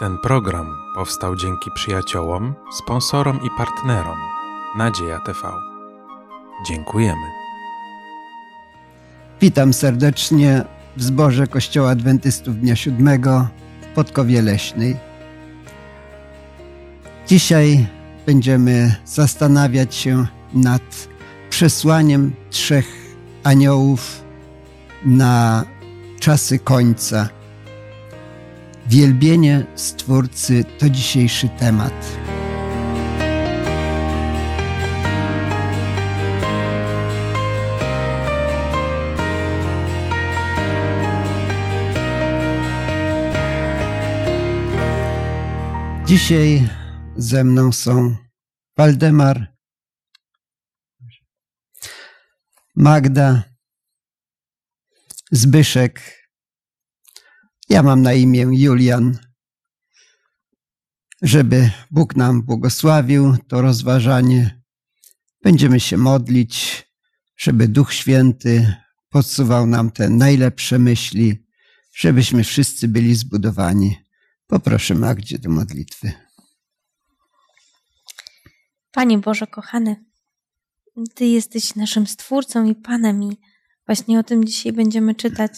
Ten program powstał dzięki przyjaciołom, sponsorom i partnerom Nadzieja TV. Dziękujemy. Witam serdecznie w zborze Kościoła Adwentystów Dnia Siódmego w Podkowie Leśnej. Dzisiaj będziemy zastanawiać się nad przesłaniem trzech aniołów na czasy końca. Wielbienie Stwórcy to dzisiejszy temat. Dzisiaj ze mną są Waldemar, Magda, Zbyszek. Ja mam na imię Julian. Żeby Bóg nam błogosławił to rozważanie, będziemy się modlić, żeby Duch Święty podsuwał nam te najlepsze myśli, żebyśmy wszyscy byli zbudowani. Poproszę Magdzie do modlitwy. Panie Boże kochany, Ty jesteś naszym Stwórcą i Panem i właśnie o tym dzisiaj będziemy czytać.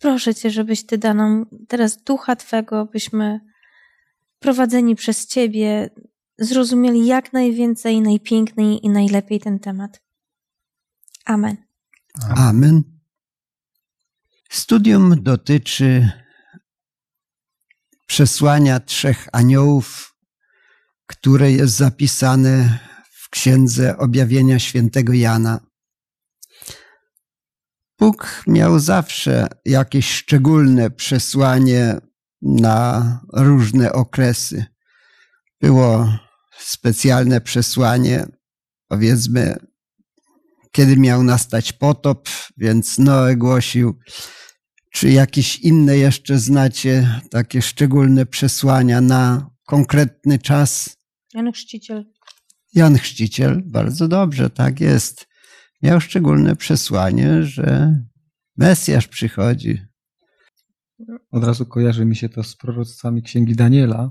Proszę Cię, żebyś Ty dał nam teraz ducha Twego, byśmy prowadzeni przez Ciebie zrozumieli jak najwięcej, najpiękniej i najlepiej ten temat. Amen. Amen. Studium dotyczy przesłania trzech aniołów, które jest zapisane w Księdze Objawienia Świętego Jana. Bóg miał zawsze jakieś szczególne przesłanie na różne okresy. Było specjalne przesłanie, powiedzmy, kiedy miał nastać potop, więc Noe głosił, czy jakieś inne jeszcze znacie takie szczególne przesłania na konkretny czas? Jan Chrzciciel. Jan Chrzciciel, bardzo dobrze, tak jest. Miał szczególne przesłanie, że Mesjasz przychodzi. Od razu kojarzy mi się to z proroctwami Księgi Daniela.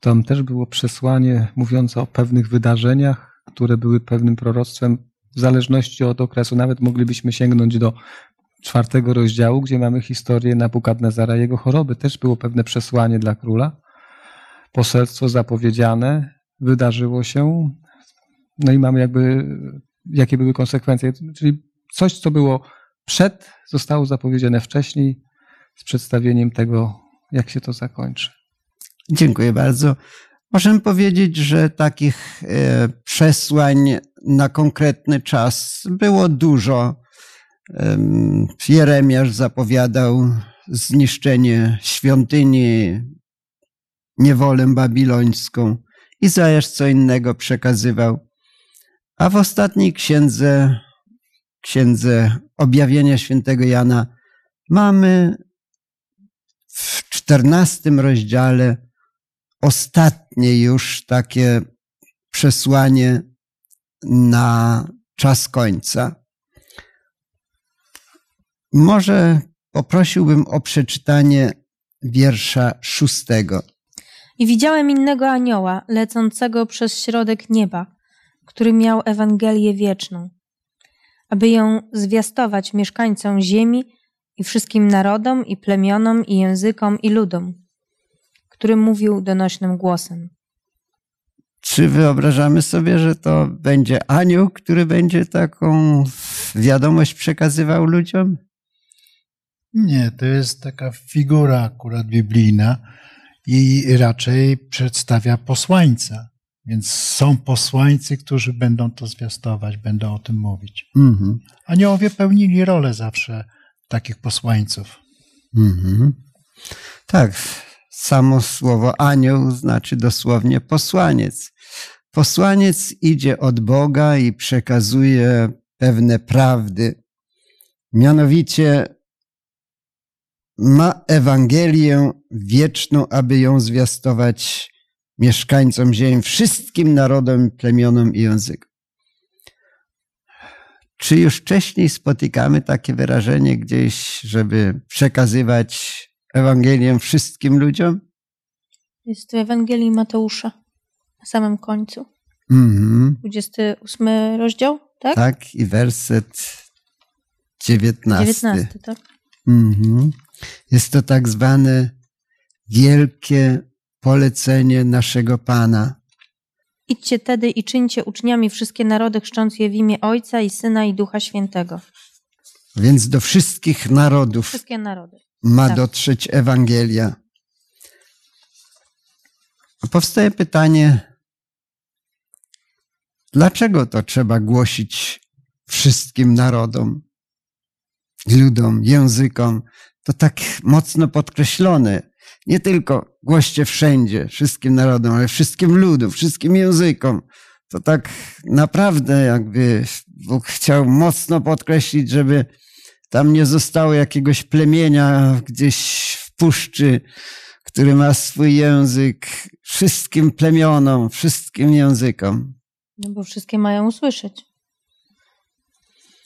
Tam też było przesłanie mówiące o pewnych wydarzeniach, które były pewnym proroctwem w zależności od okresu. Nawet moglibyśmy sięgnąć do czwartego rozdziału, gdzie mamy historię Nabukadnezara, jego choroby. Też było pewne przesłanie dla króla. Poselstwo zapowiedziane, wydarzyło się, no i mamy jakby, jakie były konsekwencje. Czyli coś, co było przed, zostało zapowiedziane wcześniej z przedstawieniem tego, jak się to zakończy. Dziękuję bardzo. Możemy powiedzieć, że takich e, przesłań na konkretny czas było dużo. Jeremiasz zapowiadał zniszczenie świątyni, niewolę babilońską. Izajasz co innego przekazywał. A w ostatniej księdze, księdze objawienia świętego Jana, mamy w czternastym rozdziale ostatnie już takie przesłanie na czas końca. Może poprosiłbym o przeczytanie wiersza szóstego. I widziałem innego anioła, lecącego przez środek nieba, który miał Ewangelię wieczną, aby ją zwiastować mieszkańcom ziemi i wszystkim narodom, i plemionom, i językom, i ludom, który mówił donośnym głosem. Czy wyobrażamy sobie, że to będzie anioł, który będzie taką wiadomość przekazywał ludziom? Nie, to jest taka figura akurat biblijna i raczej przedstawia posłańca. Więc są posłańcy, którzy będą to zwiastować, będą o tym mówić. Mhm. Aniołowie pełnili rolę zawsze takich posłańców. Mhm. Tak, samo słowo anioł znaczy dosłownie posłaniec. Posłaniec idzie od Boga i przekazuje pewne prawdy. Mianowicie ma Ewangelię wieczną, aby ją zwiastować mieszkańcom ziemi, wszystkim narodom, plemionom i językom. Czy już wcześniej spotykamy takie wyrażenie gdzieś, żeby przekazywać Ewangelię wszystkim ludziom? Jest w Ewangelii Mateusza, na samym końcu. Mhm. 28 rozdział, tak? Tak, i werset 19. 19, tak? Mhm. Jest to tak zwane wielkie polecenie naszego Pana. Idźcie tedy i czyńcie uczniami wszystkie narody, chrzcząc je w imię Ojca i Syna i Ducha Świętego. Więc do wszystkich narodów Wszystkie narody. ma Tak. dotrzeć Ewangelia. Powstaje pytanie, dlaczego to trzeba głosić wszystkim narodom, ludom, językom? To tak mocno podkreślone. Nie tylko głoście wszędzie, wszystkim narodom, ale wszystkim ludom, wszystkim językom. To tak naprawdę jakby Bóg chciał mocno podkreślić, żeby tam nie zostało jakiegoś plemienia gdzieś w puszczy, który ma swój język, wszystkim plemionom, wszystkim językom. No bo wszystkie mają usłyszeć.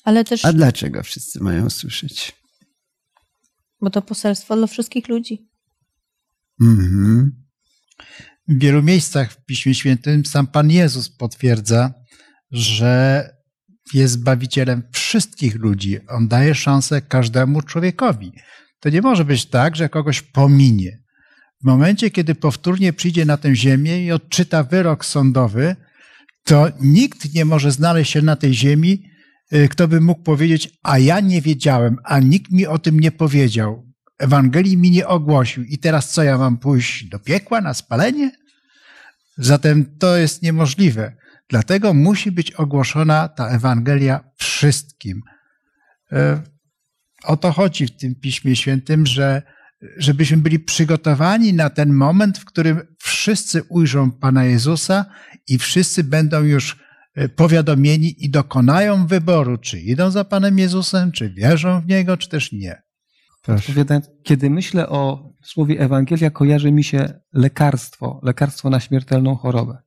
Ale też, A dlaczego wszyscy mają słyszeć? bo to poselstwo dla wszystkich ludzi. Mhm. W wielu miejscach w Piśmie Świętym sam Pan Jezus potwierdza, że jest Zbawicielem wszystkich ludzi. On daje szansę każdemu człowiekowi. To nie może być tak, że kogoś pominie. W momencie, kiedy powtórnie przyjdzie na tę ziemię i odczyta wyrok sądowy, to nikt nie może znaleźć się na tej ziemi, y, kto by mógł powiedzieć, a ja nie wiedziałem, a nikt mi o tym nie powiedział. Ewangelii mi nie ogłosił i teraz co, ja mam pójść do piekła na spalenie? Zatem to jest niemożliwe. Dlatego musi być ogłoszona ta Ewangelia wszystkim. E, O to chodzi w tym Piśmie Świętym, że żebyśmy byli przygotowani na ten moment, w którym wszyscy ujrzą Pana Jezusa i wszyscy będą już e, powiadomieni i dokonają wyboru, czy idą za Panem Jezusem, czy wierzą w Niego, czy też nie. Odpowiadając, kiedy myślę o słowie Ewangelia, kojarzy mi się lekarstwo, lekarstwo na śmiertelną chorobę.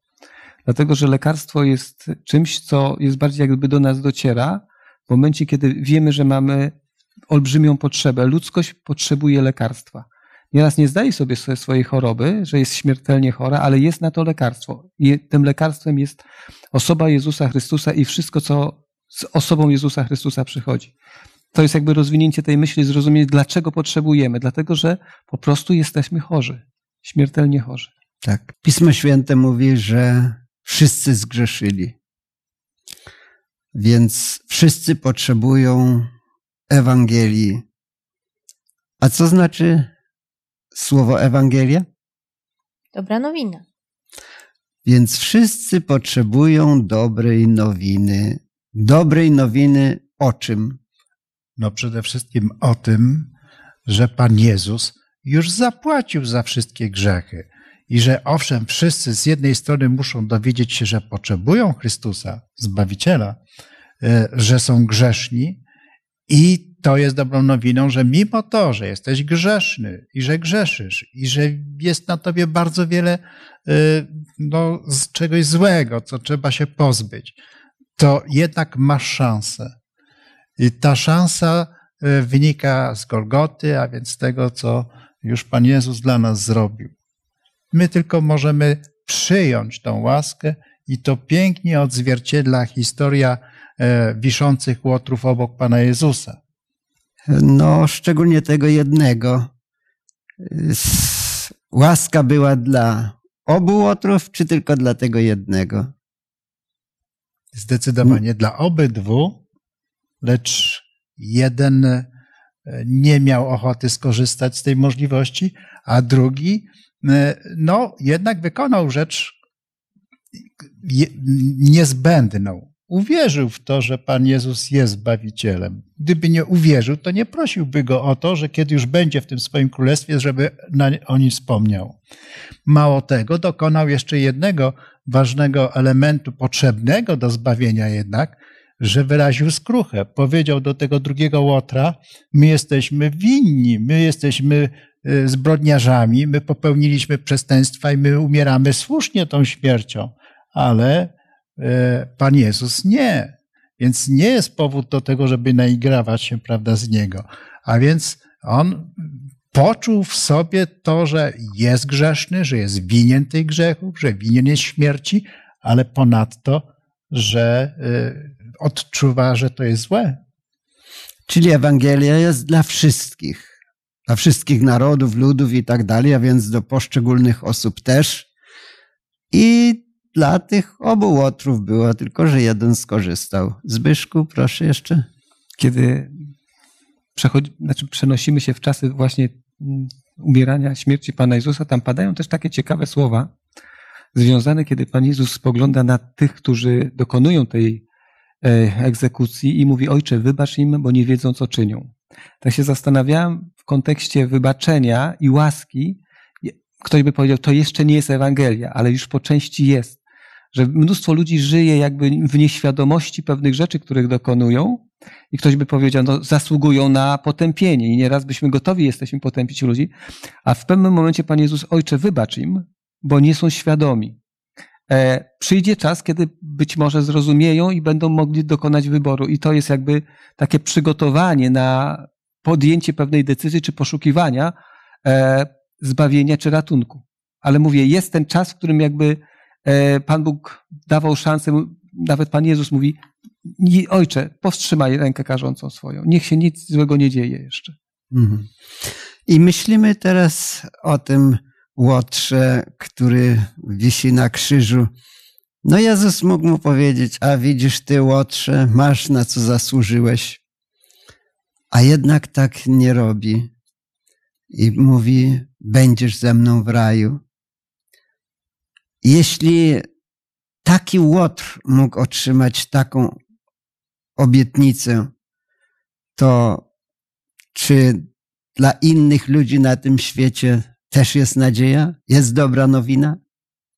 Dlatego, że lekarstwo jest czymś, co jest bardziej jakby do nas dociera w momencie, kiedy wiemy, że mamy olbrzymią potrzebę. Ludzkość potrzebuje lekarstwa. Nieraz nie zdaje sobie swojej choroby, że jest śmiertelnie chora, ale jest na to lekarstwo. I tym lekarstwem jest osoba Jezusa Chrystusa i wszystko, co z osobą Jezusa Chrystusa przychodzi to jest jakby rozwinięcie tej myśli, zrozumieć, dlaczego potrzebujemy. Dlatego, że po prostu jesteśmy chorzy, śmiertelnie chorzy. Tak. Pismo Święte mówi, że wszyscy zgrzeszyli. Więc wszyscy potrzebują Ewangelii. A co znaczy słowo Ewangelia? Dobra nowina. Więc wszyscy potrzebują dobrej nowiny. Dobrej nowiny o czym? No przede wszystkim o tym, że Pan Jezus już zapłacił za wszystkie grzechy i że owszem, wszyscy z jednej strony muszą dowiedzieć się, że potrzebują Chrystusa, Zbawiciela, e, że są grzeszni i to jest dobrą nowiną, że mimo to, że jesteś grzeszny i że grzeszysz i że jest na tobie bardzo wiele e, no, czegoś złego, co trzeba się pozbyć, to jednak masz szansę. I ta szansa e, wynika z Golgoty, a więc z tego, co już Pan Jezus dla nas zrobił. My tylko możemy przyjąć tą łaskę i to pięknie odzwierciedla historia e, wiszących łotrów obok Pana Jezusa. No, szczególnie tego jednego. Łaska była dla obu łotrów, czy tylko dla tego jednego? Zdecydowanie dla obydwu, lecz jeden e, nie miał ochoty skorzystać z tej możliwości, a drugi, e, no, jednak wykonał rzecz niezbędną. Uwierzył w to, że Pan Jezus jest Zbawicielem. Gdyby nie uwierzył, to nie prosiłby go o to, że kiedy już będzie w tym swoim królestwie, żeby o nim wspomniał. Mało tego, dokonał jeszcze jednego ważnego elementu, potrzebnego do zbawienia jednak, że wyraził skruchę. Powiedział do tego drugiego łotra, my jesteśmy winni, my jesteśmy y, zbrodniarzami, my popełniliśmy przestępstwa i my umieramy słusznie tą śmiercią, ale y, Pan Jezus nie. Więc nie jest powód do tego, żeby naigrawać się, prawda, z Niego. A więc On poczuł w sobie to, że jest grzeszny, że jest winien tych grzechów, że winien jest śmierci, ale ponadto, że y, odczuwa, że to jest złe. Czyli Ewangelia jest dla wszystkich, dla wszystkich narodów, ludów i tak dalej, a więc do poszczególnych osób też. I dla tych obu łotrów było, tylko że jeden skorzystał. Zbyszku, proszę jeszcze. Kiedy przechodzi, znaczy przenosimy się w czasy właśnie mm, umierania, śmierci Pana Jezusa, tam padają też takie ciekawe słowa związane, kiedy Pan Jezus spogląda na tych, którzy dokonują tej egzekucji i mówi, Ojcze, wybacz im, bo nie wiedzą, co czynią. Tak się zastanawiałem w kontekście wybaczenia i łaski. Ktoś by powiedział, to jeszcze nie jest Ewangelia, ale już po części jest. Że mnóstwo ludzi żyje jakby w nieświadomości pewnych rzeczy, których dokonują, i ktoś by powiedział, no zasługują na potępienie i nieraz byśmy gotowi jesteśmy potępić ludzi, a w pewnym momencie Pan Jezus, Ojcze, wybacz im, bo nie są świadomi. E, przyjdzie czas, kiedy być może zrozumieją i będą mogli dokonać wyboru i to jest jakby takie przygotowanie na podjęcie pewnej decyzji czy poszukiwania e, zbawienia czy ratunku. Ale mówię, jest ten czas, w którym jakby e, Pan Bóg dawał szansę, nawet Pan Jezus mówi, ojcze, powstrzymaj rękę karzącą swoją. Niech się nic złego nie dzieje jeszcze. Mhm. I myślimy teraz o tym łotrze, który wisi na krzyżu. No Jezus mógł mu powiedzieć, a widzisz ty łotrze, masz na co zasłużyłeś. A jednak tak nie robi. I mówi, będziesz ze mną w raju. Jeśli taki łotr mógł otrzymać taką obietnicę, to czy dla innych ludzi na tym świecie też jest nadzieja? Jest dobra nowina?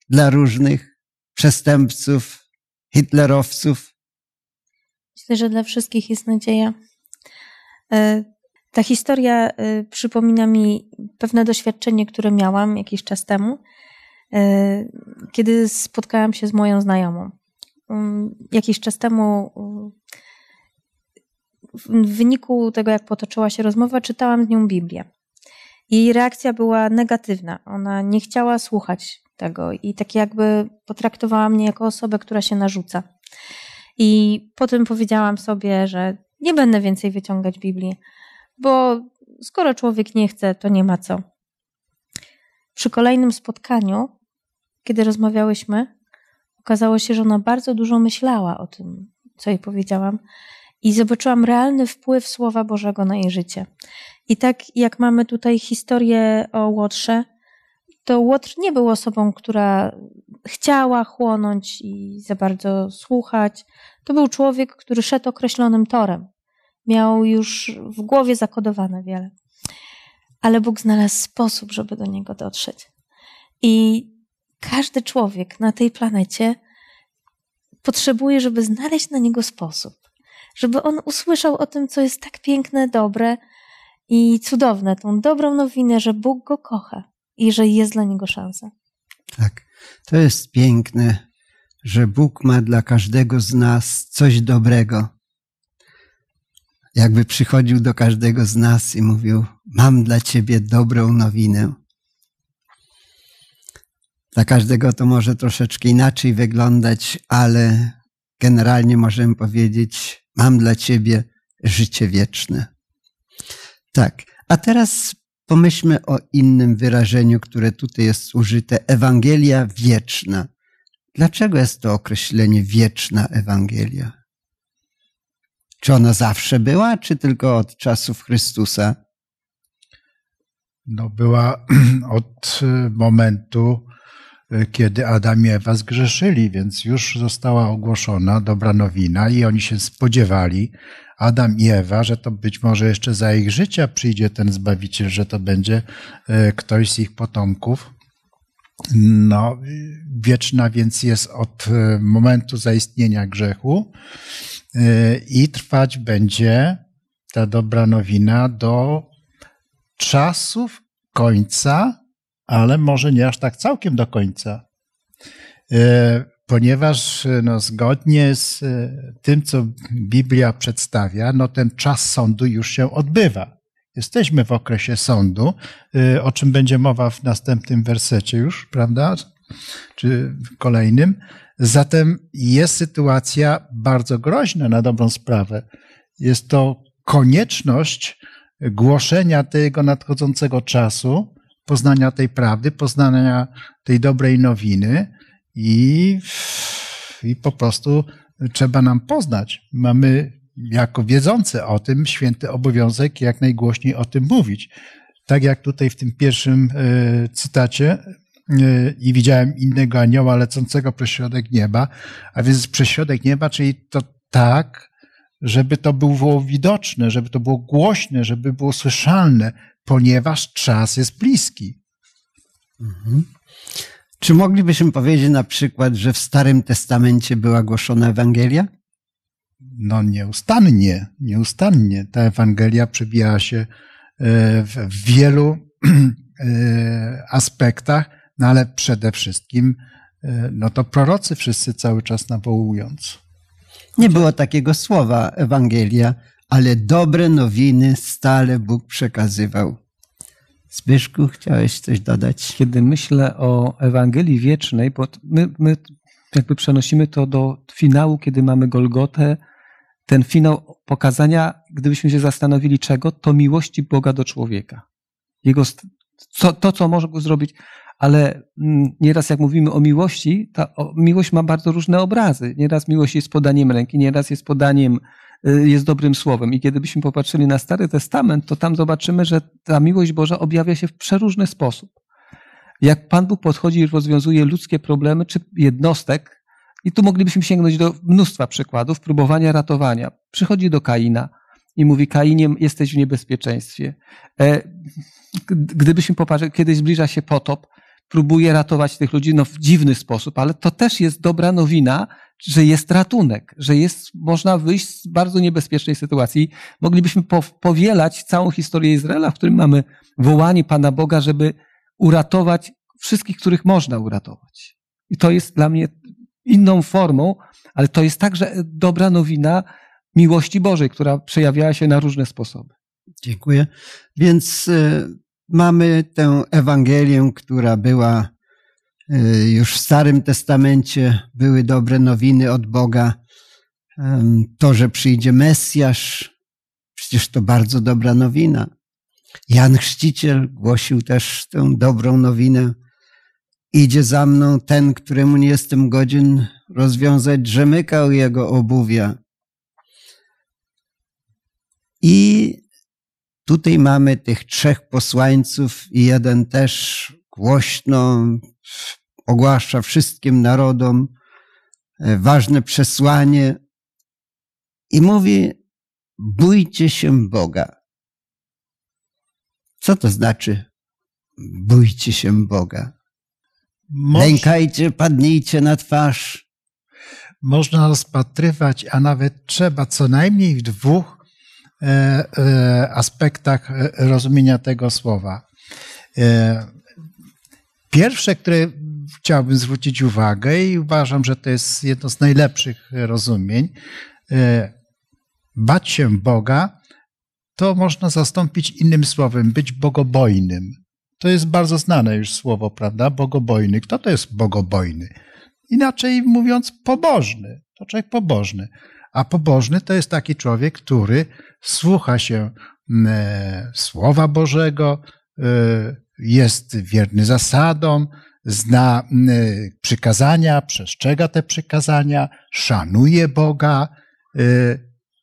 Dla różnych przestępców, hitlerowców? Myślę, że dla wszystkich jest nadzieja. E, ta historia e, przypomina mi pewne doświadczenie, które miałam jakiś czas temu, e, kiedy spotkałam się z moją znajomą. Mm, jakiś czas temu w wyniku tego, jak potoczyła się rozmowa, czytałam z nią Biblię. Jej reakcja była negatywna. Ona nie chciała słuchać tego i tak jakby potraktowała mnie jako osobę, która się narzuca. I potem powiedziałam sobie, że nie będę więcej wyciągać Biblii, bo skoro człowiek nie chce, to nie ma co. Przy kolejnym spotkaniu, kiedy rozmawiałyśmy, okazało się, że ona bardzo dużo myślała o tym, co jej powiedziałam, i zobaczyłam realny wpływ Słowa Bożego na jej życie. I tak jak mamy tutaj historię o Łotrze, to Łotr nie był osobą, która chciała chłonąć i za bardzo słuchać. To był człowiek, który szedł określonym torem. Miał już w głowie zakodowane wiele. Ale Bóg znalazł sposób, żeby do niego dotrzeć. I każdy człowiek na tej planecie potrzebuje, żeby znaleźć na niego sposób żeby on usłyszał o tym, co jest tak piękne, dobre i cudowne, tą dobrą nowinę, że Bóg go kocha i że jest dla niego szansa. Tak, to jest piękne, że Bóg ma dla każdego z nas coś dobrego. Jakby przychodził do każdego z nas i mówił: Mam dla ciebie dobrą nowinę. Dla każdego to może troszeczkę inaczej wyglądać, ale generalnie możemy powiedzieć: Mam dla ciebie życie wieczne. Tak, a teraz pomyślmy o innym wyrażeniu, które tutaj jest użyte Ewangelia wieczna. Dlaczego jest to określenie wieczna Ewangelia? Czy ona zawsze była, czy tylko od czasów Chrystusa? No, była od momentu kiedy Adam i Ewa zgrzeszyli, więc już została ogłoszona dobra nowina i oni się spodziewali, Adam i Ewa, że to być może jeszcze za ich życia przyjdzie ten Zbawiciel, że to będzie e, ktoś z ich potomków. No, wieczna więc jest od e, momentu zaistnienia grzechu e, i trwać będzie ta dobra nowina do czasów końca ale może nie aż tak całkiem do końca. E, ponieważ no, zgodnie z e, tym, co Biblia przedstawia, no ten czas sądu już się odbywa. Jesteśmy w okresie sądu, y, o czym będzie mowa w następnym wersecie już, prawda? Czy w kolejnym. Zatem jest sytuacja bardzo groźna na dobrą sprawę. Jest to konieczność głoszenia tego nadchodzącego czasu, poznania tej prawdy, poznania tej dobrej nowiny i, i po prostu trzeba nam poznać. Mamy jako wiedzący o tym święty obowiązek jak najgłośniej o tym mówić. Tak jak tutaj w tym pierwszym e, cytacie e, i widziałem innego anioła lecącego przez środek nieba, a więc przez środek nieba, czyli to tak, żeby to było widoczne, żeby to było głośne, żeby było słyszalne, ponieważ czas jest bliski. Mhm. Czy moglibyśmy powiedzieć na przykład, że w Starym Testamencie była głoszona Ewangelia? No nieustannie, nieustannie. Ta Ewangelia przebijała się e, w wielu e, aspektach, no ale przede wszystkim e, no to prorocy wszyscy cały czas nawołując. Nie było takiego słowa Ewangelia, ale dobre nowiny stale Bóg przekazywał. Zbyszku, chciałeś coś dodać? Kiedy myślę o Ewangelii Wiecznej, bo my, my jakby przenosimy to do finału, kiedy mamy Golgotę, ten finał pokazania, gdybyśmy się zastanowili czego, to miłości Boga do człowieka. Jego, co, to, co może zrobić, ale mm, nieraz jak mówimy o miłości, ta miłość ma bardzo różne obrazy. Nieraz miłość jest podaniem ręki, nieraz jest podaniem, jest dobrym słowem. I kiedybyśmy popatrzyli na Stary Testament, to tam zobaczymy, że ta miłość Boża objawia się w przeróżny sposób. Jak Pan Bóg podchodzi i rozwiązuje ludzkie problemy, czy jednostek, i tu moglibyśmy sięgnąć do mnóstwa przykładów próbowania ratowania. Przychodzi do Kaina i mówi: Kainie, jesteś w niebezpieczeństwie. E, gdybyśmy popatrzyli, kiedy zbliża się potop, próbuje ratować tych ludzi no, w dziwny sposób, ale to też jest dobra nowina, że jest ratunek, że jest, można wyjść z bardzo niebezpiecznej sytuacji. Moglibyśmy powielać całą historię Izraela, w którym mamy wołanie Pana Boga, żeby uratować wszystkich, których można uratować. I to jest dla mnie inną formą, ale to jest także dobra nowina miłości Bożej, która przejawiała się na różne sposoby. Dziękuję. Więc y, mamy tę Ewangelię, która była y, już w Starym Testamencie, były dobre nowiny od Boga. To, że przyjdzie Mesjasz, przecież to bardzo dobra nowina. Jan Chrzciciel głosił też tę dobrą nowinę. Idzie za mną ten, któremu nie jestem godzien rozwiązać drzemyka jego obuwia. I tutaj mamy tych trzech posłańców i jeden też głośno ogłasza wszystkim narodom e, ważne przesłanie i mówi: bójcie się Boga. Co to znaczy bójcie się Boga? Moż... Lękajcie, padnijcie na twarz. Można rozpatrywać, a nawet trzeba co najmniej w dwóch aspektach e, rozumienia tego słowa. E, pierwsze, które chciałbym zwrócić uwagę i uważam, że to jest jedno z najlepszych rozumień, e, bać się Boga, to można zastąpić innym słowem, być bogobojnym. To jest bardzo znane już słowo, prawda? Bogobojny. Kto to jest bogobojny? Inaczej mówiąc, pobożny. To człowiek pobożny. A pobożny to jest taki człowiek, który słucha się e, Słowa Bożego, e, jest wierny zasadom, zna e, przykazania, przestrzega te przykazania, szanuje Boga.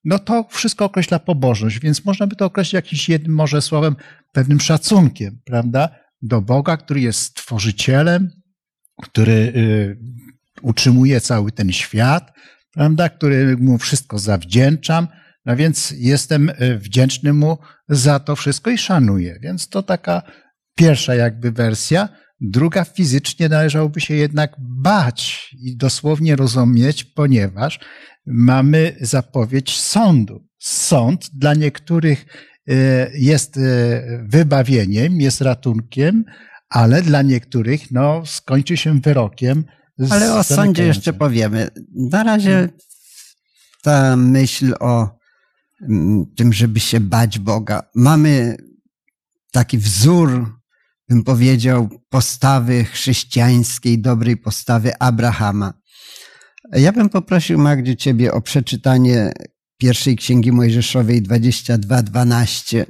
No to wszystko określa pobożność, więc można by to określić jakimś jednym może słowem pewnym szacunkiem, prawda, do Boga, który jest stworzycielem, który y, utrzymuje cały ten świat, prawda, który mu wszystko zawdzięczam, no więc jestem y, wdzięczny mu za to wszystko i szanuję. Więc to taka pierwsza jakby wersja. Druga fizycznie należałoby się jednak bać i dosłownie rozumieć, ponieważ mamy zapowiedź sądu. Sąd dla niektórych Y, jest y, wybawieniem, jest ratunkiem, ale dla niektórych no, skończy się wyrokiem. Ale o sądzie jeszcze powiemy. Na razie ta myśl o tym, żeby się bać Boga. Mamy taki wzór, bym powiedział, postawy chrześcijańskiej, dobrej postawy Abrahama. Ja bym poprosił Magdzie Ciebie o przeczytanie pierwszej księgi Mojżeszowej 22:12.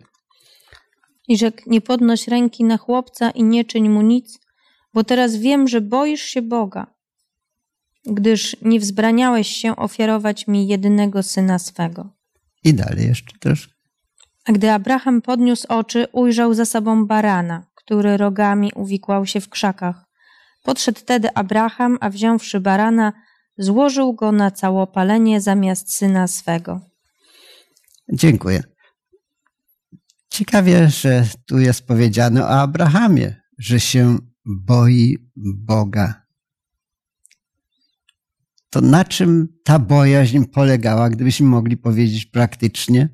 I rzekł, nie podnoś ręki na chłopca i nie czyń mu nic, bo teraz wiem, że boisz się Boga, gdyż nie wzbraniałeś się ofiarować mi jedynego syna swego. I dalej jeszcze troszkę. A gdy Abraham podniósł oczy, ujrzał za sobą barana, który rogami uwikłał się w krzakach. Podszedł tedy Abraham, a wziąwszy barana, złożył go na całopalenie zamiast syna swego. Dziękuję. Ciekawie, że tu jest powiedziane o Abrahamie, że się boi Boga. To na czym ta bojaźń polegała, gdybyśmy mogli powiedzieć praktycznie?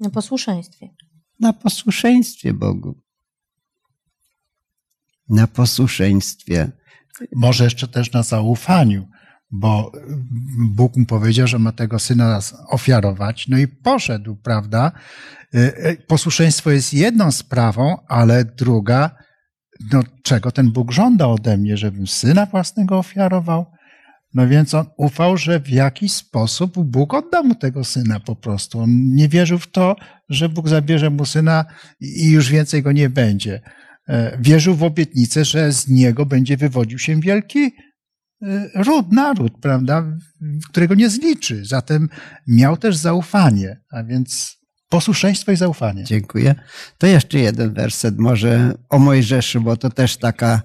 Na posłuszeństwie. Na posłuszeństwie Bogu. Na posłuszeństwie. Może jeszcze też na zaufaniu, bo Bóg mu powiedział, że ma tego syna ofiarować, no i poszedł, prawda? Posłuszeństwo jest jedną sprawą, ale druga, no czego ten Bóg żąda ode mnie, żebym syna własnego ofiarował? No więc on ufał, że w jakiś sposób Bóg odda mu tego syna po prostu. On nie wierzył w to, że Bóg zabierze mu syna i już więcej go nie będzie. Wierzył w obietnicę, że z niego będzie wywodził się wielki ród, naród, prawda, którego nie zliczy. Zatem miał też zaufanie, a więc posłuszeństwo i zaufanie. Dziękuję. To jeszcze jeden werset może o Mojżeszu, bo to też taka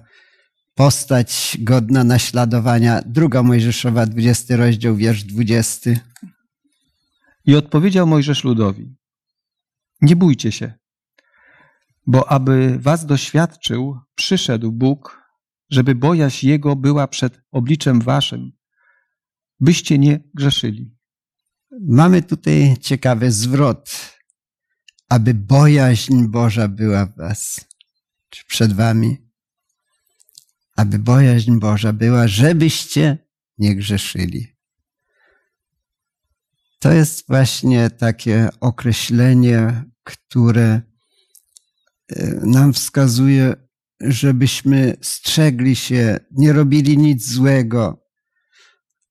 postać godna naśladowania. Druga Mojżeszowa, 20 rozdział, wiersz 20. I odpowiedział Mojżesz ludowi: Nie bójcie się, bo aby was doświadczył, przyszedł Bóg, żeby bojaźń Jego była przed obliczem waszym, byście nie grzeszyli. Mamy tutaj ciekawy zwrot, aby bojaźń Boża była w was, czy przed wami aby bojaźń Boża była, żebyście nie grzeszyli. To jest właśnie takie określenie, które e, nam wskazuje, żebyśmy strzegli się, nie robili nic złego,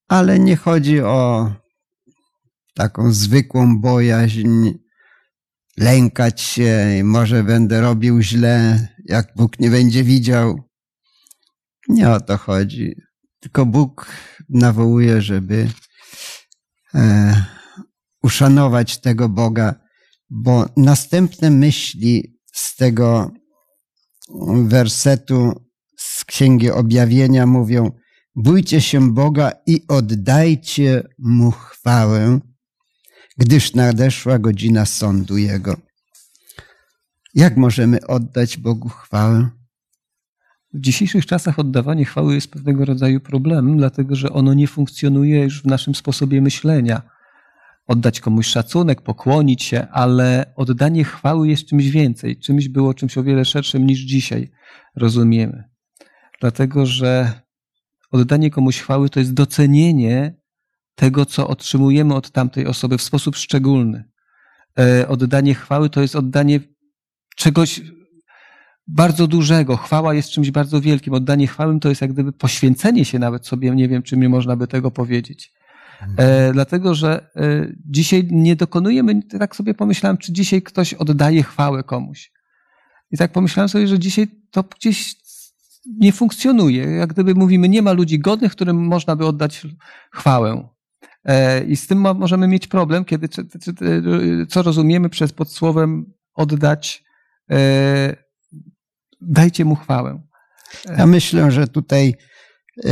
ale nie chodzi o taką zwykłą bojaźń, lękać się, może będę robił źle, jak Bóg nie będzie widział. Nie o to chodzi. Tylko Bóg nawołuje, żeby e, uszanować tego Boga, bo następne myśli z tego wersetu z Księgi Objawienia mówią: Bójcie się Boga i oddajcie mu chwałę, gdyż nadeszła godzina sądu Jego. Jak możemy oddać Bogu chwałę? W dzisiejszych czasach oddawanie chwały jest pewnego rodzaju problemem, dlatego że ono nie funkcjonuje już w naszym sposobie myślenia. Oddać komuś szacunek, pokłonić się, ale oddanie chwały jest czymś więcej, czymś było czymś o wiele szerszym niż dzisiaj rozumiemy. Dlatego, że oddanie komuś chwały to jest docenienie tego, co otrzymujemy od tamtej osoby w sposób szczególny. E, oddanie chwały to jest oddanie czegoś bardzo dużego. Chwała jest czymś bardzo wielkim. Oddanie chwały to jest jak gdyby poświęcenie się nawet sobie, nie wiem, czy nie można by tego powiedzieć. E, dlatego, że e, dzisiaj nie dokonujemy, tak sobie pomyślałem, czy dzisiaj ktoś oddaje chwałę komuś. I tak pomyślałem sobie, że dzisiaj to gdzieś nie funkcjonuje. Jak gdyby mówimy, nie ma ludzi godnych, którym można by oddać chwałę. E, I z tym ma, możemy mieć problem, kiedy, czy, czy, co rozumiemy przez pod słowem oddać e, dajcie mu chwałę. Ja myślę, że tutaj e,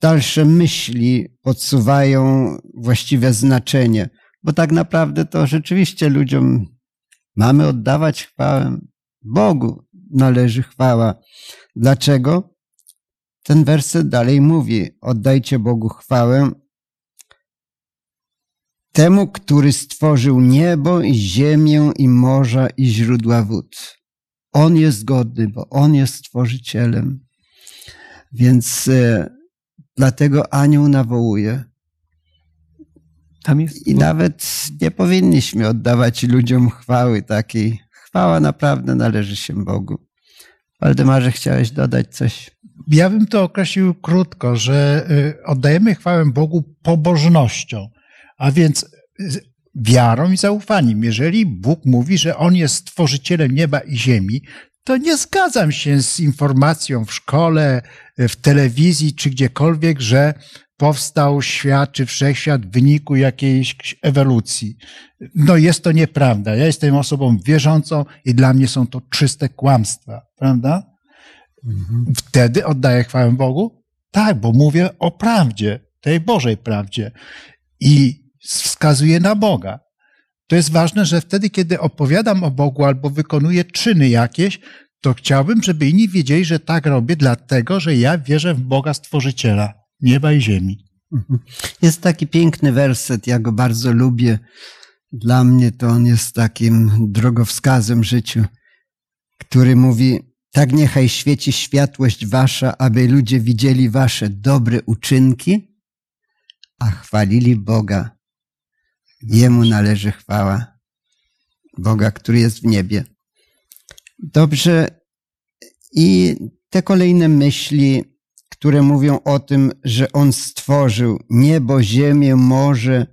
dalsze myśli podsuwają właściwe znaczenie, bo tak naprawdę to rzeczywiście ludziom mamy oddawać chwałę. Bogu należy chwała. Dlaczego? Ten werset dalej mówi: Oddajcie Bogu chwałę. Temu, który stworzył niebo i ziemię i morza i źródła wód. On jest godny, bo On jest stworzycielem. Więc e, dlatego anioł nawołuje. Tam jest, I nawet nie powinniśmy oddawać ludziom chwały takiej chwała naprawdę należy się Bogu. Waldemarze, chciałeś dodać coś? Ja bym to określił krótko, że y, oddajemy chwałę Bogu pobożnością, a więc wiarą i zaufaniem. Jeżeli Bóg mówi, że On jest stworzycielem nieba i ziemi, to nie zgadzam się z informacją w szkole, w telewizji czy gdziekolwiek, że powstał świat czy wszechświat w wyniku jakiejś ewolucji. No jest to nieprawda. Ja jestem osobą wierzącą i dla mnie są to czyste kłamstwa, prawda? Mhm. Wtedy oddaję chwałę Bogu? Tak, bo mówię o prawdzie, tej Bożej prawdzie. I wskazuję na Boga. To jest ważne, że wtedy, kiedy opowiadam o Bogu albo wykonuję czyny jakieś, to chciałbym, żeby inni wiedzieli, że tak robię, dlatego że ja wierzę w Boga Stworzyciela nieba i ziemi. Mhm. Jest taki piękny werset, ja go bardzo lubię. Dla mnie to on jest takim drogowskazem życiu, który mówi: Tak niechaj świeci światłość wasza, aby ludzie widzieli wasze dobre uczynki, a chwalili Boga. Jemu należy chwała. Boga, który jest w niebie. Dobrze. I te kolejne myśli które mówią o tym, że On stworzył niebo, ziemię, morze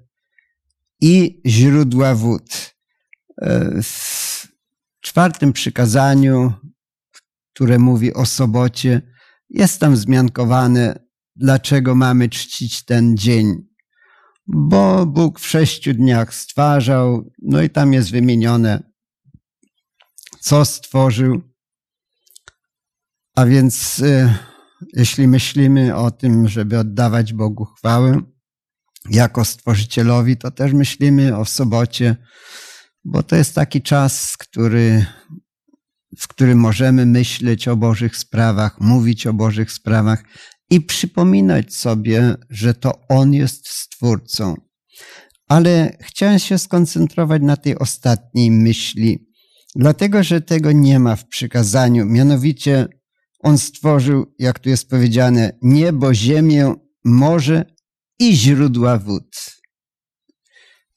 i źródła wód. E, w czwartym przykazaniu, które mówi o sobocie, jest tam wzmiankowane, dlaczego mamy czcić ten dzień. Bo Bóg w sześciu dniach stwarzał, no i tam jest wymienione, co stworzył. A więc e, jeśli myślimy o tym, żeby oddawać Bogu chwałę jako Stworzycielowi, to też myślimy o sobocie, bo to jest taki czas, który, w którym możemy myśleć o Bożych sprawach, mówić o Bożych sprawach i przypominać sobie, że to On jest Stwórcą. Ale chciałem się skoncentrować na tej ostatniej myśli, dlatego że tego nie ma w przykazaniu, mianowicie on stworzył, jak tu jest powiedziane, niebo, ziemię, morze i źródła wód.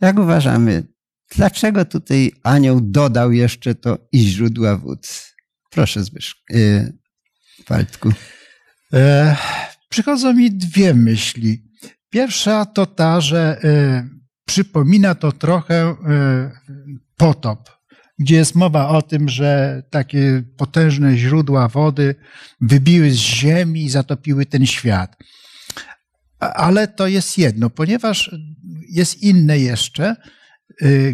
Jak uważamy, dlaczego tutaj anioł dodał jeszcze to i źródła wód? Proszę Zbyszku, yy, Waldku. E, przychodzą mi dwie myśli. Pierwsza to ta, że e, przypomina to trochę e, potop gdzie jest mowa o tym, że takie potężne źródła wody wybiły z ziemi i zatopiły ten świat. Ale to jest jedno, ponieważ jest inne jeszcze,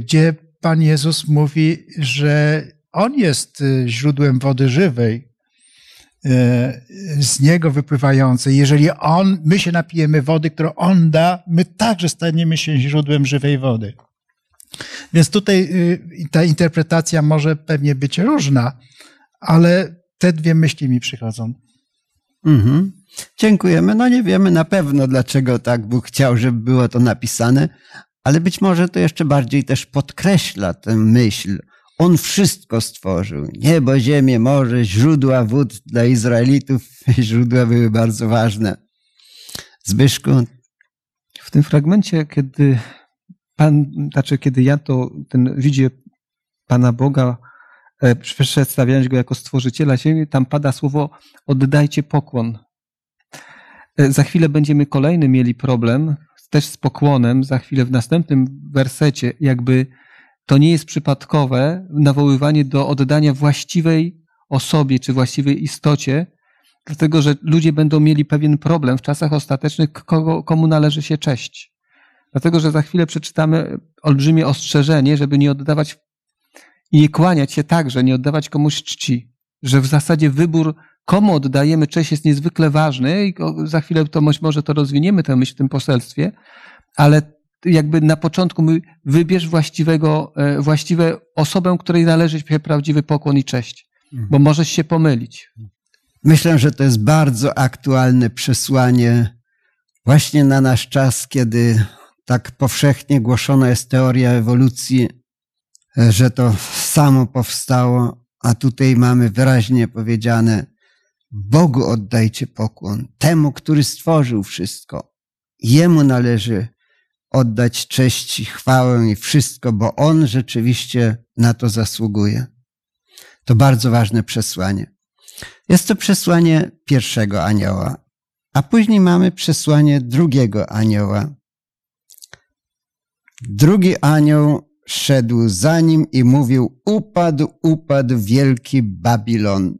gdzie Pan Jezus mówi, że On jest źródłem wody żywej, z Niego wypływającej. Jeżeli On, my się napijemy wody, którą On da, my także staniemy się źródłem żywej wody. Więc tutaj y, ta interpretacja może pewnie być różna, ale te dwie myśli mi przychodzą. Mhm. Dziękujemy. No nie wiemy na pewno, dlaczego tak Bóg chciał, żeby było to napisane, ale być może to jeszcze bardziej też podkreśla tę myśl. On wszystko stworzył. Niebo, ziemię, morze, źródła wód dla Izraelitów. Źródła były bardzo ważne. Zbyszku? W tym fragmencie, kiedy Pan, znaczy, kiedy ja to, ten Pana Boga, e, przedstawiając go jako stworzyciela ziemi, tam pada słowo oddajcie pokłon. E, za chwilę będziemy kolejny mieli problem też z pokłonem, za chwilę w następnym wersecie, jakby to nie jest przypadkowe nawoływanie do oddania właściwej osobie czy właściwej istocie, dlatego że ludzie będą mieli pewien problem w czasach ostatecznych, kogo, komu należy się cześć. Dlatego, że za chwilę przeczytamy olbrzymie ostrzeżenie, żeby nie oddawać i nie kłaniać się także, nie oddawać komuś czci. Że w zasadzie wybór, komu oddajemy cześć, jest niezwykle ważny i za chwilę to może to rozwiniemy tę myśl w tym poselstwie, ale jakby na początku my wybierz właściwego, e, właściwe osobę, której należy się prawdziwy pokłon i cześć, bo możesz się pomylić. Myślę, że to jest bardzo aktualne przesłanie właśnie na nasz czas, kiedy tak powszechnie głoszona jest teoria ewolucji, e, że to samo powstało, a tutaj mamy wyraźnie powiedziane, Bogu oddajcie pokłon, temu, który stworzył wszystko. Jemu należy oddać cześć i chwałę i wszystko, bo On rzeczywiście na to zasługuje. To bardzo ważne przesłanie. Jest to przesłanie pierwszego anioła, a później mamy przesłanie drugiego anioła. Drugi anioł szedł za nim i mówił: Upadł, upadł wielki Babilon.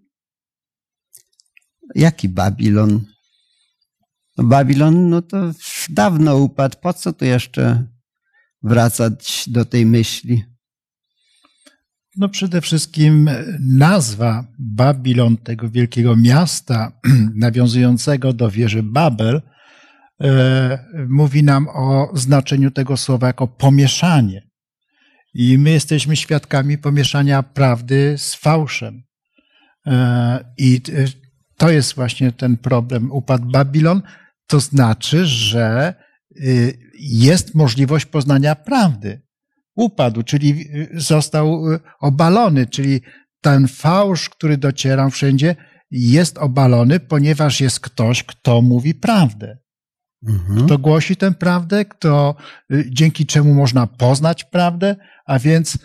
Jaki Babilon? Babilon, no to dawno upadł. Po co tu jeszcze wracać do tej myśli? No przede wszystkim nazwa Babilon, tego wielkiego miasta nawiązującego do wieży Babel, e, mówi nam o znaczeniu tego słowa jako pomieszanie. I my jesteśmy świadkami pomieszania prawdy z fałszem. E, I to jest właśnie ten problem. Upadł Babilon, to znaczy, że y, jest możliwość poznania prawdy. Upadł, czyli y, został y, obalony, czyli ten fałsz, który dociera wszędzie, jest obalony, ponieważ jest ktoś, kto mówi prawdę. Mhm. Kto głosi tę prawdę, kto, dzięki czemu można poznać prawdę, a więc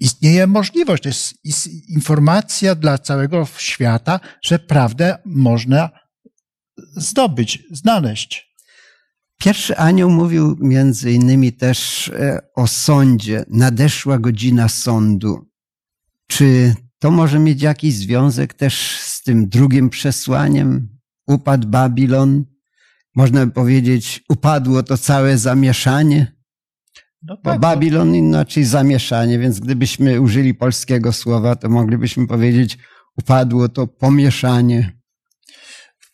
istnieje możliwość, to jest informacja dla całego świata, że prawdę można zdobyć, znaleźć. Pierwszy anioł mówił między innymi też e, o sądzie. Nadeszła godzina sądu. Czy to może mieć jakiś związek też z tym drugim przesłaniem? Upadł Babilon. Można by powiedzieć, upadło to całe zamieszanie. No tak, Bo Babilon inaczej zamieszanie, więc gdybyśmy użyli polskiego słowa, to moglibyśmy powiedzieć, upadło to pomieszanie.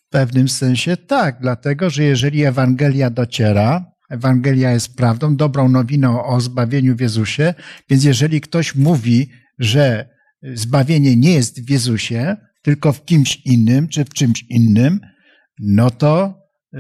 W pewnym sensie tak, dlatego że jeżeli Ewangelia dociera, Ewangelia jest prawdą, dobrą nowiną o zbawieniu w Jezusie, więc jeżeli ktoś mówi, że zbawienie nie jest w Jezusie, tylko w kimś innym czy w czymś innym, no to e,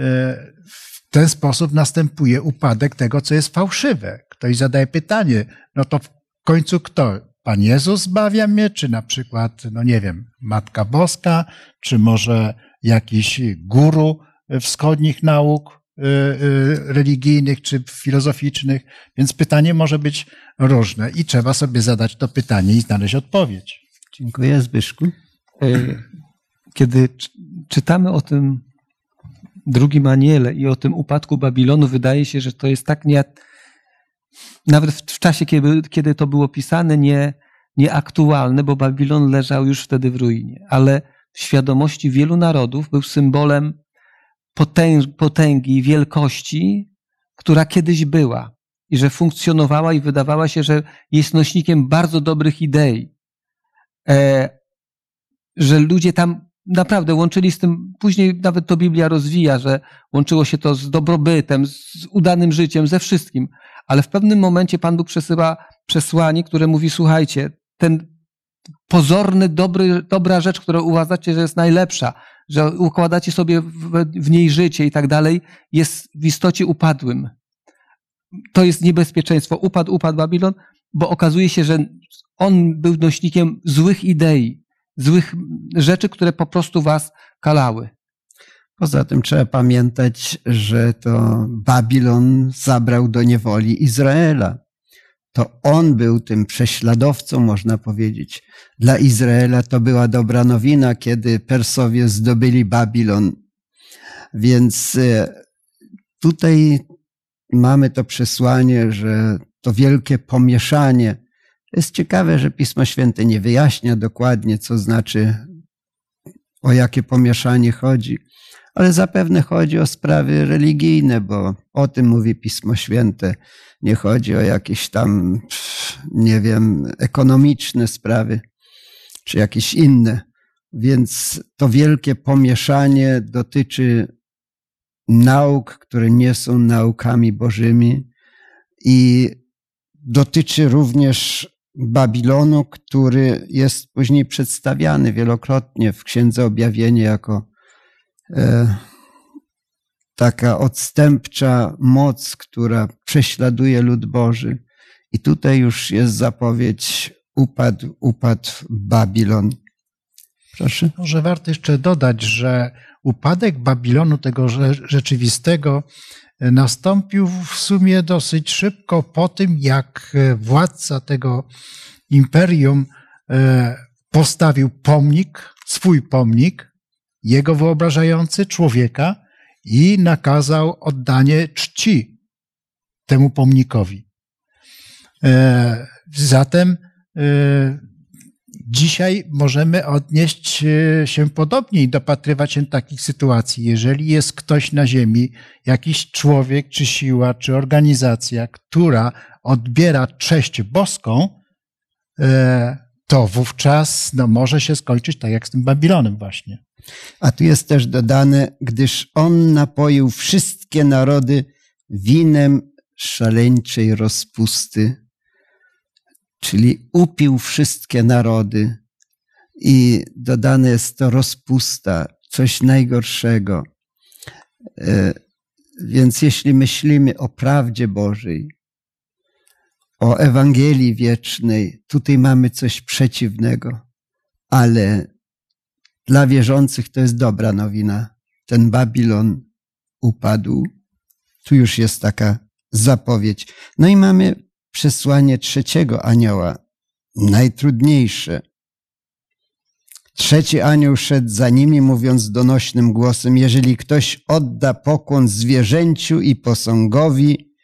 w ten sposób następuje upadek tego, co jest fałszywe. Ktoś zadaje pytanie, no to w końcu kto? Pan Jezus zbawia mnie, czy na przykład, no nie wiem, Matka Boska, czy może jakiś guru wschodnich nauk y, y, religijnych czy filozoficznych. Więc pytanie może być różne i trzeba sobie zadać to pytanie i znaleźć odpowiedź. Dziękuję, Zbyszku. Y, kiedy czytamy o tym drugim aniele i o tym upadku Babilonu, wydaje się, że to jest tak nie, nawet w czasie, kiedy, kiedy to było pisane, nie, nieaktualne, bo Babilon leżał już wtedy w ruinie. Ale w świadomości wielu narodów był symbolem potęgi, wielkości, która kiedyś była i że funkcjonowała i wydawała się, że jest nośnikiem bardzo dobrych idei. E, że ludzie tam naprawdę łączyli z tym, później nawet to Biblia rozwija, że łączyło się to z dobrobytem, z udanym życiem, ze wszystkim. Ale w pewnym momencie Pan Bóg przesyła przesłanie, które mówi, słuchajcie, ten pozorny, dobry, dobra rzecz, którą uważacie, że jest najlepsza, że układacie sobie w, w niej życie i tak dalej, jest w istocie upadłym. To jest niebezpieczeństwo. Upadł, upadł Babilon, bo okazuje się, że on był nośnikiem złych idei, złych rzeczy, które po prostu was kalały. Poza tym trzeba pamiętać, że to Babilon zabrał do niewoli Izraela. To on był tym prześladowcą, można powiedzieć. Dla Izraela to była dobra nowina, kiedy Persowie zdobyli Babilon. Więc e, tutaj mamy to przesłanie, że to wielkie pomieszanie. Jest ciekawe, że Pismo Święte nie wyjaśnia dokładnie, co znaczy, o jakie pomieszanie chodzi ale zapewne chodzi o sprawy religijne, bo o tym mówi Pismo Święte. Nie chodzi o jakieś tam, nie wiem, ekonomiczne sprawy, czy jakieś inne. Więc to wielkie pomieszanie dotyczy nauk, które nie są naukami bożymi i dotyczy również Babilonu, który jest później przedstawiany wielokrotnie w Księdze Objawienie jako taka odstępcza moc, która prześladuje lud Boży. I tutaj już jest zapowiedź upadł, upadł Babilon. Proszę. Może warto jeszcze dodać, że upadek Babilonu, tego rzeczywistego, e, nastąpił w sumie dosyć szybko po tym, jak e, władca tego imperium postawił pomnik, swój pomnik, jego wyobrażający człowieka i nakazał oddanie czci temu pomnikowi. E, zatem e, dzisiaj możemy odnieść e, się podobnie i dopatrywać się takich sytuacji. Jeżeli jest ktoś na Ziemi, jakiś człowiek, czy siła, czy organizacja, która odbiera cześć boską, to wówczas no, może się skończyć tak jak z tym Babilonem właśnie. A tu jest też dodane, gdyż on napoił wszystkie narody winem szaleńczej rozpusty, czyli upił wszystkie narody. I dodane jest to rozpusta, coś najgorszego. E, więc jeśli myślimy o prawdzie Bożej, o Ewangelii wiecznej, tutaj mamy coś przeciwnego, ale dla wierzących to jest dobra nowina. Ten Babilon upadł. Tu już jest taka zapowiedź. No i mamy przesłanie trzeciego anioła, najtrudniejsze. Trzeci anioł szedł za nimi, mówiąc donośnym głosem: Jeżeli ktoś odda pokłon zwierzęciu i posągowi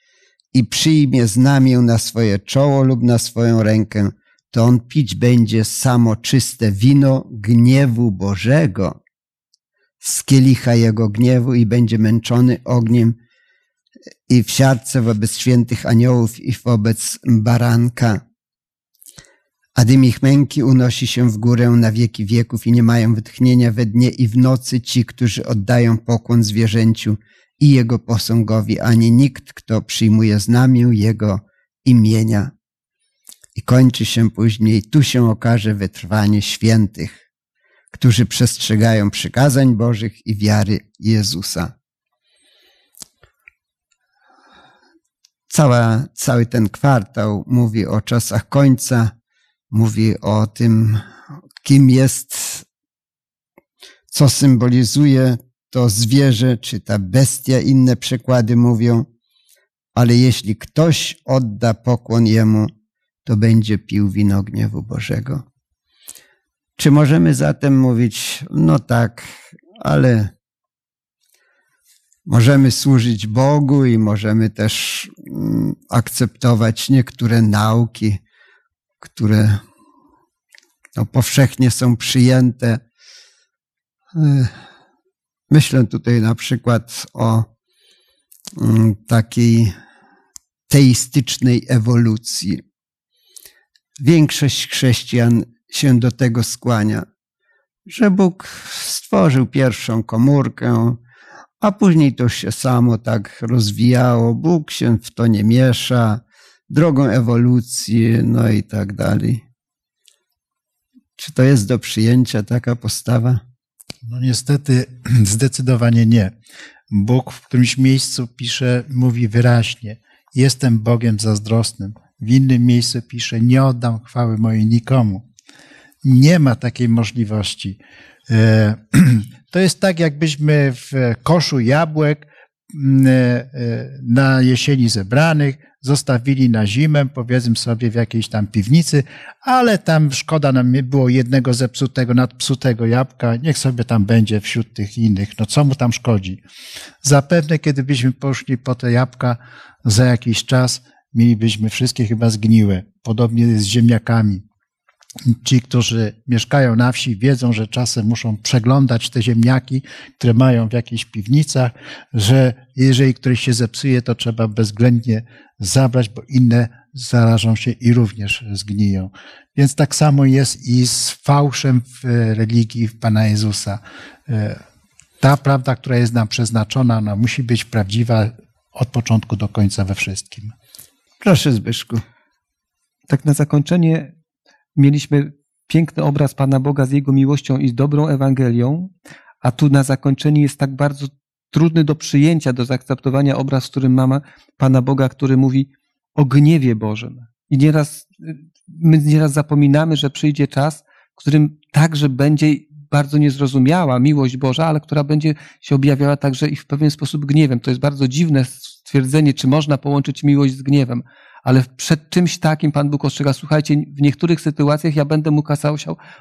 i przyjmie znamię na swoje czoło lub na swoją rękę, to on pić będzie samo czyste wino gniewu Bożego z kielicha jego gniewu i będzie męczony ogniem i w siarce wobec świętych aniołów i wobec baranka. A dym ich męki unosi się w górę na wieki wieków i nie mają wytchnienia we dnie i w nocy ci, którzy oddają pokłon zwierzęciu i jego posągowi, ani nikt, kto przyjmuje znamię jego imienia. I kończy się później, tu się okaże wytrwanie świętych, którzy przestrzegają przykazań Bożych i wiary Jezusa. Cała, cały ten kwartał mówi o czasach końca, mówi o tym, kim jest, co symbolizuje to zwierzę, czy ta bestia, inne przekłady mówią, ale jeśli ktoś odda pokłon jemu, to będzie pił wino gniewu Bożego. Czy możemy zatem mówić, no tak, ale możemy służyć Bogu i możemy też mm, akceptować niektóre nauki, które no, powszechnie są przyjęte. Myślę tutaj na przykład o mm, takiej teistycznej ewolucji. Większość chrześcijan się do tego skłania, że Bóg stworzył pierwszą komórkę, a później to się samo tak rozwijało. Bóg się w to nie miesza, drogą ewolucji, no i tak dalej. Czy to jest do przyjęcia taka postawa? No niestety zdecydowanie nie. Bóg w którymś miejscu pisze, mówi wyraźnie: Jestem Bogiem zazdrosnym. W innym miejscu pisze: Nie oddam chwały mojej nikomu. Nie ma takiej możliwości. E, to jest tak, jakbyśmy w koszu jabłek mm, e, na jesieni zebranych zostawili na zimę, powiedzmy sobie w jakiejś tam piwnicy, ale tam szkoda nam było jednego zepsutego, nadpsutego jabłka, niech sobie tam będzie wśród tych innych. No co mu tam szkodzi? Zapewne, kiedy byśmy poszli po te jabłka za jakiś czas, mielibyśmy wszystkie chyba zgniłe. Podobnie jest z ziemniakami. Ci, którzy mieszkają na wsi, wiedzą, że czasem muszą przeglądać te ziemniaki, które mają w jakichś piwnicach, że jeżeli któryś się zepsuje, to trzeba bezwzględnie zabrać, bo inne zarażą się i również zgniją. Więc tak samo jest i z fałszem w religii Pana Jezusa. Ta prawda, która jest nam przeznaczona, ona musi być prawdziwa od początku do końca we wszystkim. Proszę Zbyszku. Tak na zakończenie mieliśmy piękny obraz Pana Boga z Jego miłością i z dobrą Ewangelią, a tu na zakończenie jest tak bardzo trudny do przyjęcia, do zaakceptowania obraz, w którym mamy Pana Boga, który mówi o gniewie Bożym. I nieraz, my nieraz zapominamy, że przyjdzie czas, w którym także będzie bardzo niezrozumiała miłość Boża, ale która będzie się objawiała także i w pewien sposób gniewem. To jest bardzo dziwne stwierdzenie, czy można połączyć miłość z gniewem, ale przed czymś takim Pan Bóg ostrzega, słuchajcie, w niektórych sytuacjach ja będę mógł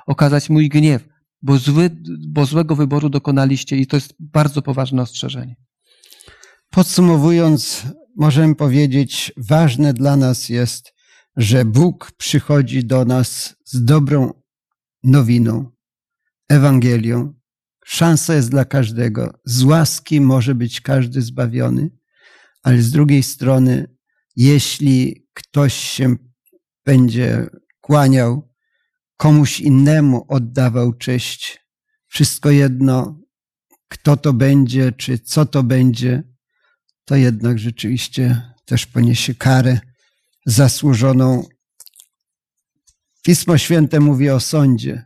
okazać mój gniew, bo, zły, bo złego wyboru dokonaliście i to jest bardzo poważne ostrzeżenie. Podsumowując, możemy powiedzieć, ważne dla nas jest, że Bóg przychodzi do nas z dobrą nowiną, Ewangelią. Szansa jest dla każdego. Z łaski może być każdy zbawiony, ale z drugiej strony, jeśli ktoś się będzie kłaniał, komuś innemu oddawał cześć, wszystko jedno, kto to będzie, czy co to będzie, to jednak rzeczywiście też poniesie karę zasłużoną. Pismo Święte mówi o sądzie.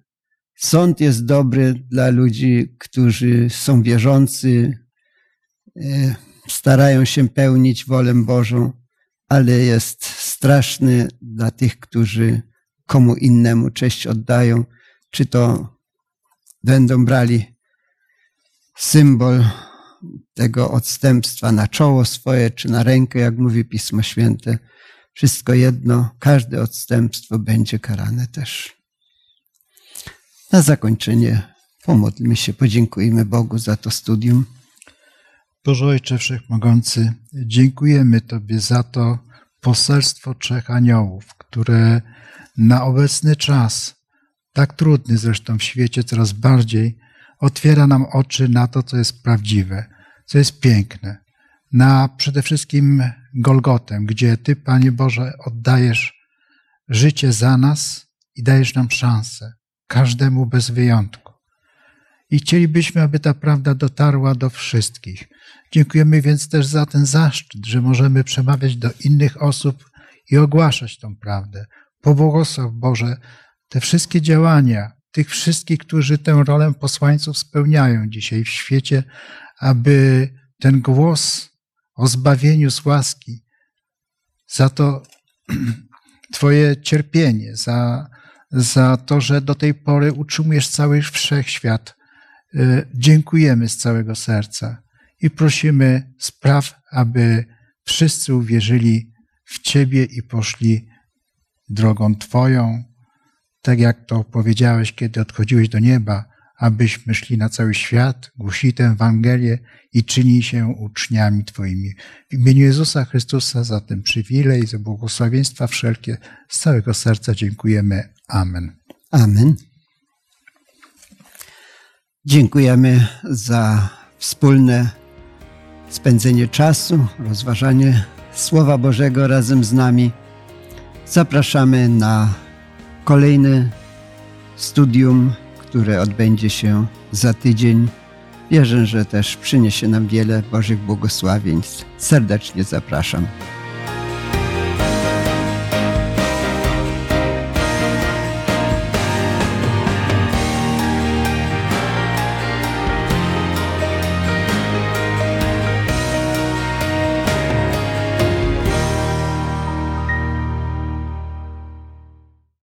Sąd jest dobry dla ludzi, którzy są wierzący, e, starają się pełnić wolę Bożą, ale jest straszny dla tych, którzy komu innemu cześć oddają, czy to będą brali symbol tego odstępstwa na czoło swoje, czy na rękę, jak mówi Pismo Święte. Wszystko jedno, każde odstępstwo będzie karane też. Na zakończenie pomodlmy się, podziękujmy Bogu za to studium. Boże Ojcze Wszechmogący, dziękujemy Tobie za to poselstwo trzech aniołów, które na obecny czas, tak trudny zresztą w świecie coraz bardziej, otwiera nam oczy na to, co jest prawdziwe, co jest piękne. Na przede wszystkim Golgotę, gdzie Ty, Panie Boże, oddajesz życie za nas i dajesz nam szansę, każdemu bez wyjątku. I chcielibyśmy, aby ta prawda dotarła do wszystkich. Dziękujemy więc też za ten zaszczyt, że możemy przemawiać do innych osób i ogłaszać tą prawdę. Pobłogosław Boże te wszystkie działania, tych wszystkich, którzy tę rolę posłańców spełniają dzisiaj w świecie, aby ten głos o zbawieniu z łaski, za to Twoje cierpienie, za, za to, że do tej pory utrzymujesz cały wszechświat. Y, dziękujemy z całego serca i prosimy, spraw, aby wszyscy uwierzyli w Ciebie i poszli drogą Twoją, tak jak to powiedziałeś, kiedy odchodziłeś do nieba, abyśmy szli na cały świat, głosili tę Ewangelię i czyni się uczniami Twoimi. W imieniu Jezusa Chrystusa za ten przywilej, za błogosławieństwa wszelkie, z całego serca dziękujemy. Amen. Amen. Dziękujemy za wspólne spędzenie czasu, rozważanie Słowa Bożego razem z nami. Zapraszamy na kolejne studium, które odbędzie się za tydzień. Wierzę, że też przyniesie nam wiele Bożych błogosławieństw. Serdecznie zapraszam.